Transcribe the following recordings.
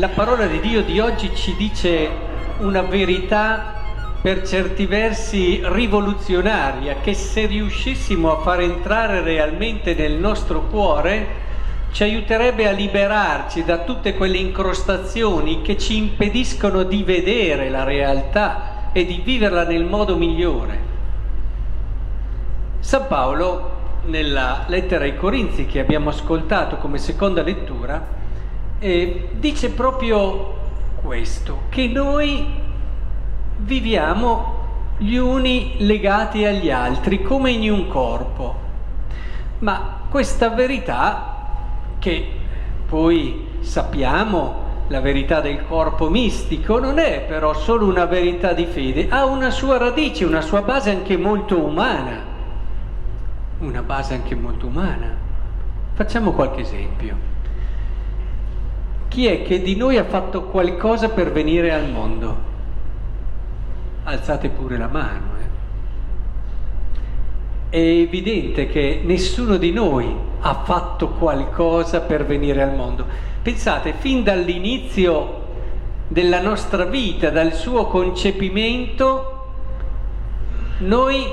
la parola di Dio di oggi ci dice una verità per certi versi rivoluzionaria che se riuscissimo a far entrare realmente nel nostro cuore ci aiuterebbe a liberarci da tutte quelle incrostazioni che ci impediscono di vedere la realtà e di viverla nel modo migliore. San Paolo, nella lettera ai Corinzi che abbiamo ascoltato come seconda lettura, eh, dice proprio questo, che noi viviamo gli uni legati agli altri come in un corpo. Ma questa verità che poi sappiamo la verità del corpo mistico non è però solo una verità di fede, ha una sua radice, una sua base anche molto umana. Una base anche molto umana. Facciamo qualche esempio. Chi è che di noi ha fatto qualcosa per venire al mondo? Alzate pure la mano. Eh. È evidente che nessuno di noi ha fatto qualcosa per venire al mondo. Pensate, fin dall'inizio della nostra vita, dal suo concepimento, noi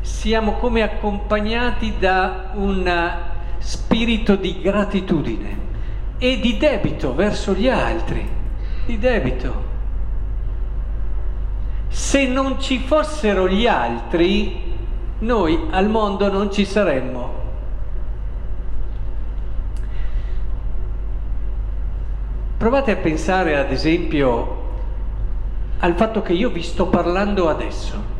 siamo come accompagnati da un spirito di gratitudine e di debito verso gli altri, di debito. Se non ci fossero gli altri, noi al mondo non ci saremmo. Provate a pensare ad esempio al fatto che io vi sto parlando adesso.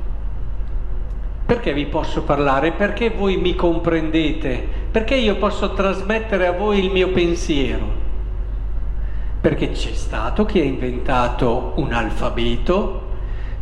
Perché vi posso parlare? Perché voi mi comprendete? Perché io posso trasmettere a voi il mio pensiero? Perché c'è stato chi ha inventato un alfabeto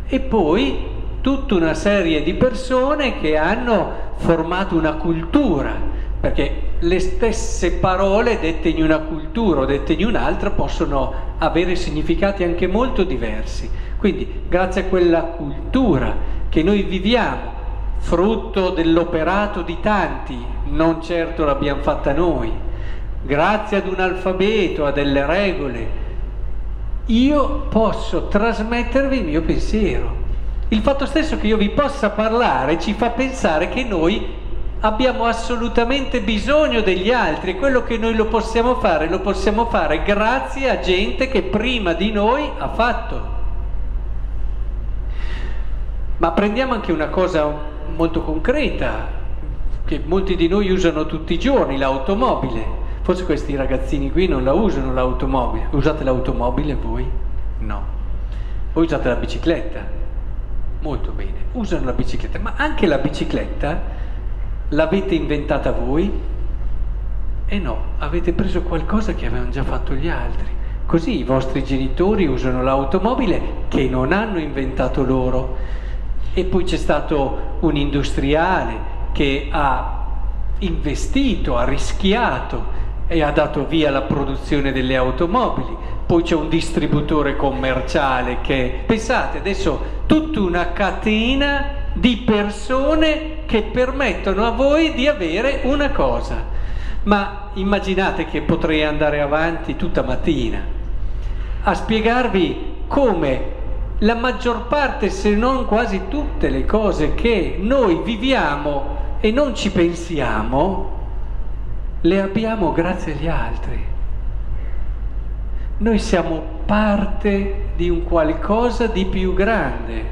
e poi tutta una serie di persone che hanno formato una cultura perché le stesse parole dette in una cultura o dette in un'altra possono avere significati anche molto diversi. Quindi grazie a quella cultura che noi viviamo, frutto dell'operato di tanti, non certo l'abbiamo fatta noi, grazie ad un alfabeto, a delle regole, io posso trasmettervi il mio pensiero. Il fatto stesso che io vi possa parlare ci fa pensare che noi abbiamo assolutamente bisogno degli altri e quello che noi lo possiamo fare, lo possiamo fare grazie a gente che prima di noi ha fatto. Ma prendiamo anche una cosa molto concreta, che molti di noi usano tutti i giorni, l'automobile. Forse questi ragazzini qui non la usano l'automobile. Usate l'automobile voi? No. Voi usate la bicicletta? Molto bene. Usano la bicicletta, ma anche la bicicletta L'avete inventata voi? E no, avete preso qualcosa che avevano già fatto gli altri. Così i vostri genitori usano l'automobile che non hanno inventato loro. E poi c'è stato un industriale che ha investito, ha rischiato e ha dato via la produzione delle automobili. Poi c'è un distributore commerciale che, pensate, adesso tutta una catena di persone che permettono a voi di avere una cosa. Ma immaginate che potrei andare avanti tutta mattina a spiegarvi come la maggior parte, se non quasi tutte le cose che noi viviamo e non ci pensiamo, le abbiamo grazie agli altri. Noi siamo parte di un qualcosa di più grande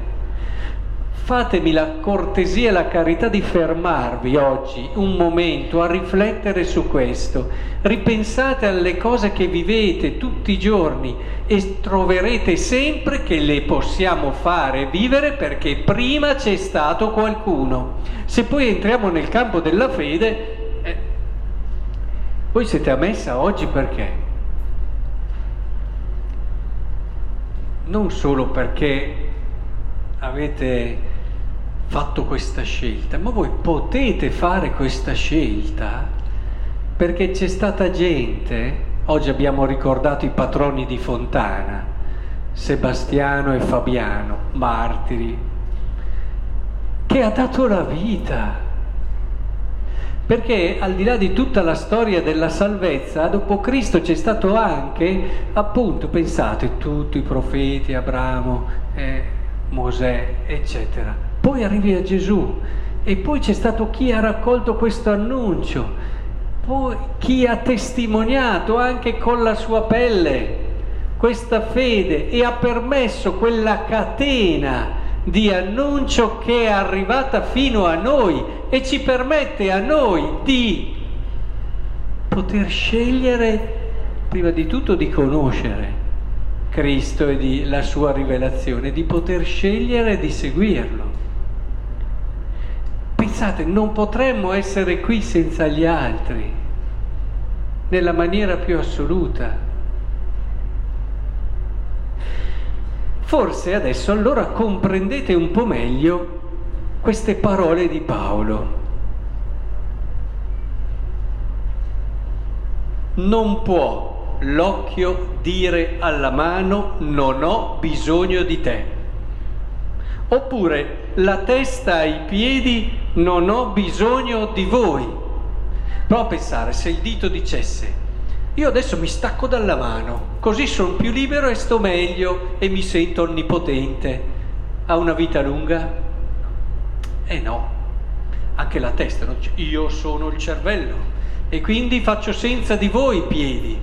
fatemi la cortesia e la carità di fermarvi oggi un momento a riflettere su questo. Ripensate alle cose che vivete tutti i giorni e troverete sempre che le possiamo fare vivere perché prima c'è stato qualcuno. Se poi entriamo nel campo della fede, eh, voi siete a messa oggi perché? Non solo perché avete fatto questa scelta, ma voi potete fare questa scelta perché c'è stata gente, oggi abbiamo ricordato i patroni di Fontana, Sebastiano e Fabiano, martiri, che ha dato la vita Perché al di là di tutta la storia della salvezza, dopo Cristo c'è stato anche, appunto, pensate, tutti i profeti, Abramo, eh, Mosè, eccetera. Poi arrivi a Gesù e poi c'è stato chi ha raccolto questo annuncio, poi chi ha testimoniato anche con la sua pelle questa fede e ha permesso quella catena di annuncio che è arrivata fino a noi e ci permette a noi di poter scegliere prima di tutto di conoscere Cristo e di, la sua rivelazione, di poter scegliere di seguirlo. Pensate, non potremmo essere qui senza gli altri, nella maniera più assoluta. Forse adesso allora comprendete un po' meglio queste parole di Paolo. Non può l'occhio dire alla mano non ho bisogno di te. Oppure la testa ai piedi non ho bisogno di voi. Prova a pensare se il dito dicesse io adesso mi stacco dalla mano, così sono più libero e sto meglio e mi sento onnipotente. Ha una vita lunga? Eh no, anche la testa, no? io sono il cervello e quindi faccio senza di voi i piedi.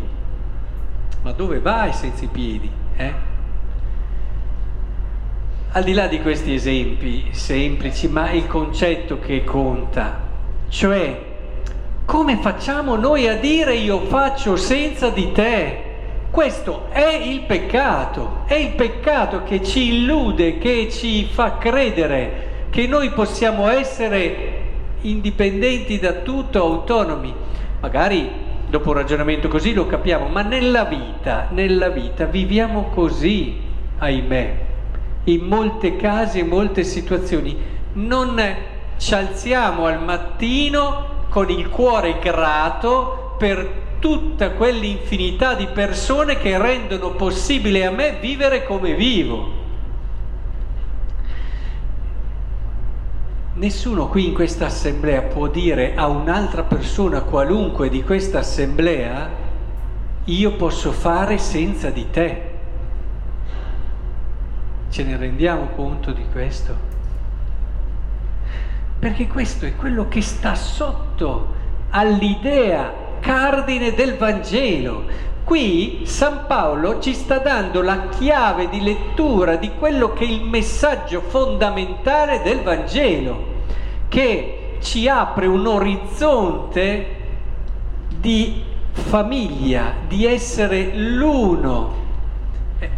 Ma dove vai senza i piedi? Eh? Al di là di questi esempi semplici, ma il concetto che conta, cioè come facciamo noi a dire io faccio senza di te? Questo è il peccato, è il peccato che ci illude, che ci fa credere che noi possiamo essere indipendenti da tutto, autonomi. Magari dopo un ragionamento così lo capiamo, ma nella vita, nella vita viviamo così, ahimè. In molte casi, in molte situazioni, non ci alziamo al mattino con il cuore grato per tutta quell'infinità di persone che rendono possibile a me vivere come vivo. Nessuno qui in questa assemblea può dire a un'altra persona qualunque di questa assemblea io posso fare senza di te. Ce ne rendiamo conto di questo? perché questo è quello che sta sotto all'idea cardine del Vangelo. Qui San Paolo ci sta dando la chiave di lettura di quello che è il messaggio fondamentale del Vangelo, che ci apre un orizzonte di famiglia, di essere l'uno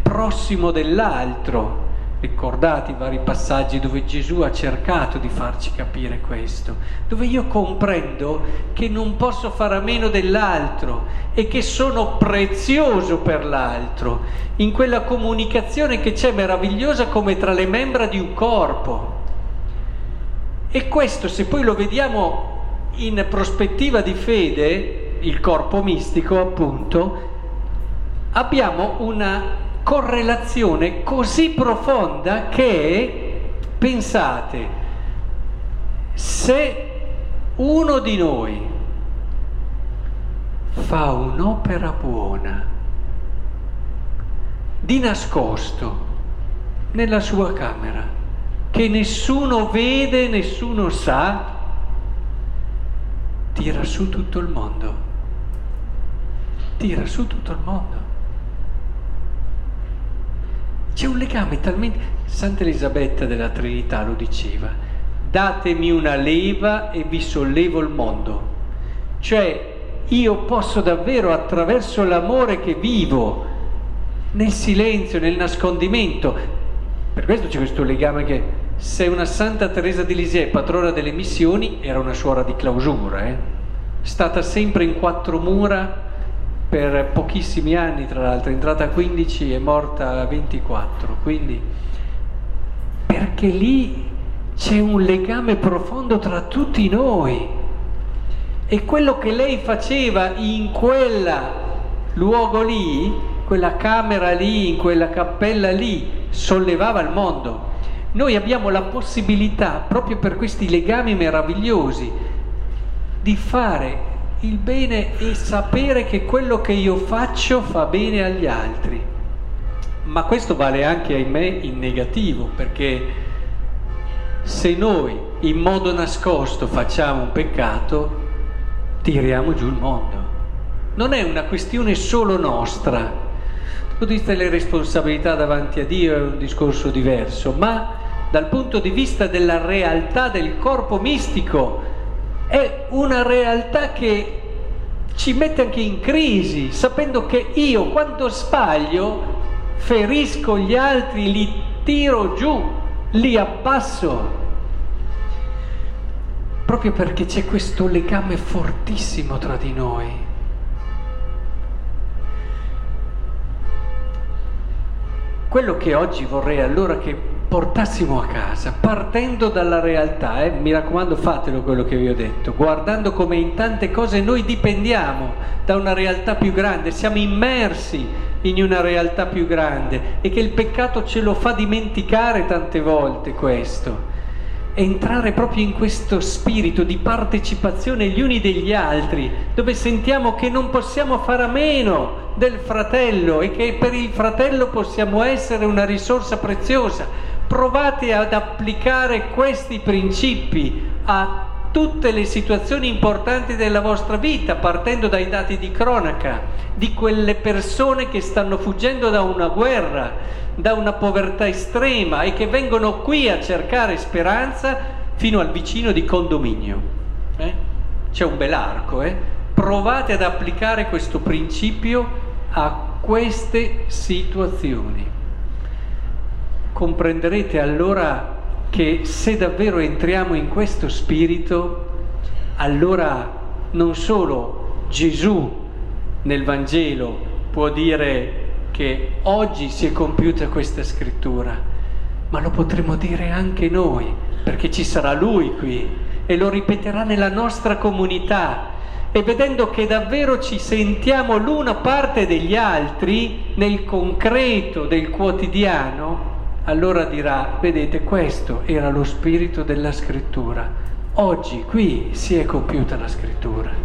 prossimo dell'altro, Ricordate i vari passaggi dove Gesù ha cercato di farci capire questo, dove io comprendo che non posso fare a meno dell'altro e che sono prezioso per l'altro, in quella comunicazione che c'è meravigliosa come tra le membra di un corpo. E questo, se poi lo vediamo in prospettiva di fede, il corpo mistico appunto, abbiamo una correlazione così profonda che, pensate, se uno di noi fa un'opera buona, di nascosto, nella sua camera, che nessuno vede, nessuno sa, tira su tutto il mondo. Tira su tutto il mondo. C'è un legame talmente... Santa Elisabetta della Trinità lo diceva, datemi una leva e vi sollevo il mondo. Cioè io posso davvero attraverso l'amore che vivo, nel silenzio, nel nascondimento, per questo c'è questo legame che se una Santa Teresa di Lisieux, patrona delle missioni, era una suora di clausura, eh? stata sempre in quattro mura per pochissimi anni, tra l'altro, è entrata a 15 e morta a 24, quindi perché lì c'è un legame profondo tra tutti noi e quello che lei faceva in quel luogo lì, quella camera lì, in quella cappella lì, sollevava il mondo. Noi abbiamo la possibilità, proprio per questi legami meravigliosi, di fare il bene e sapere che quello che io faccio fa bene agli altri. Ma questo vale anche, ahimè, in negativo, perché se noi in modo nascosto facciamo un peccato, tiriamo giù il mondo. Non è una questione solo nostra. Dal punto di responsabilità davanti a Dio è un discorso diverso, ma dal punto di vista della realtà del corpo mistico è una realtà che ci mette anche in crisi, sapendo che io quando sbaglio ferisco gli altri, li tiro giù, li abbasso. Proprio perché c'è questo legame fortissimo tra di noi. Quello che oggi vorrei allora che portassimo a casa, partendo dalla realtà, eh, mi raccomando fatelo quello che vi ho detto, guardando come in tante cose noi dipendiamo da una realtà più grande, siamo immersi in una realtà più grande e che il peccato ce lo fa dimenticare tante volte questo. Entrare proprio in questo spirito di partecipazione gli uni degli altri, dove sentiamo che non possiamo fare a meno del fratello e che per il fratello possiamo essere una risorsa preziosa provate ad applicare questi principi a tutte le situazioni importanti della vostra vita, partendo dai dati di cronaca, di quelle persone che stanno fuggendo da una guerra, da una povertà estrema e che vengono qui a cercare speranza fino al vicino di condominio. Eh? C'è un bel arco, eh? Provate ad applicare questo principio a queste situazioni comprenderete allora che se davvero entriamo in questo spirito, allora non solo Gesù nel Vangelo può dire che oggi si è compiuta questa scrittura, ma lo potremo dire anche noi, perché ci sarà Lui qui e lo ripeterà nella nostra comunità. E vedendo che davvero ci sentiamo l'una parte degli altri nel concreto del quotidiano, allora dirà, vedete, questo era lo spirito della scrittura. Oggi qui si è compiuta la scrittura.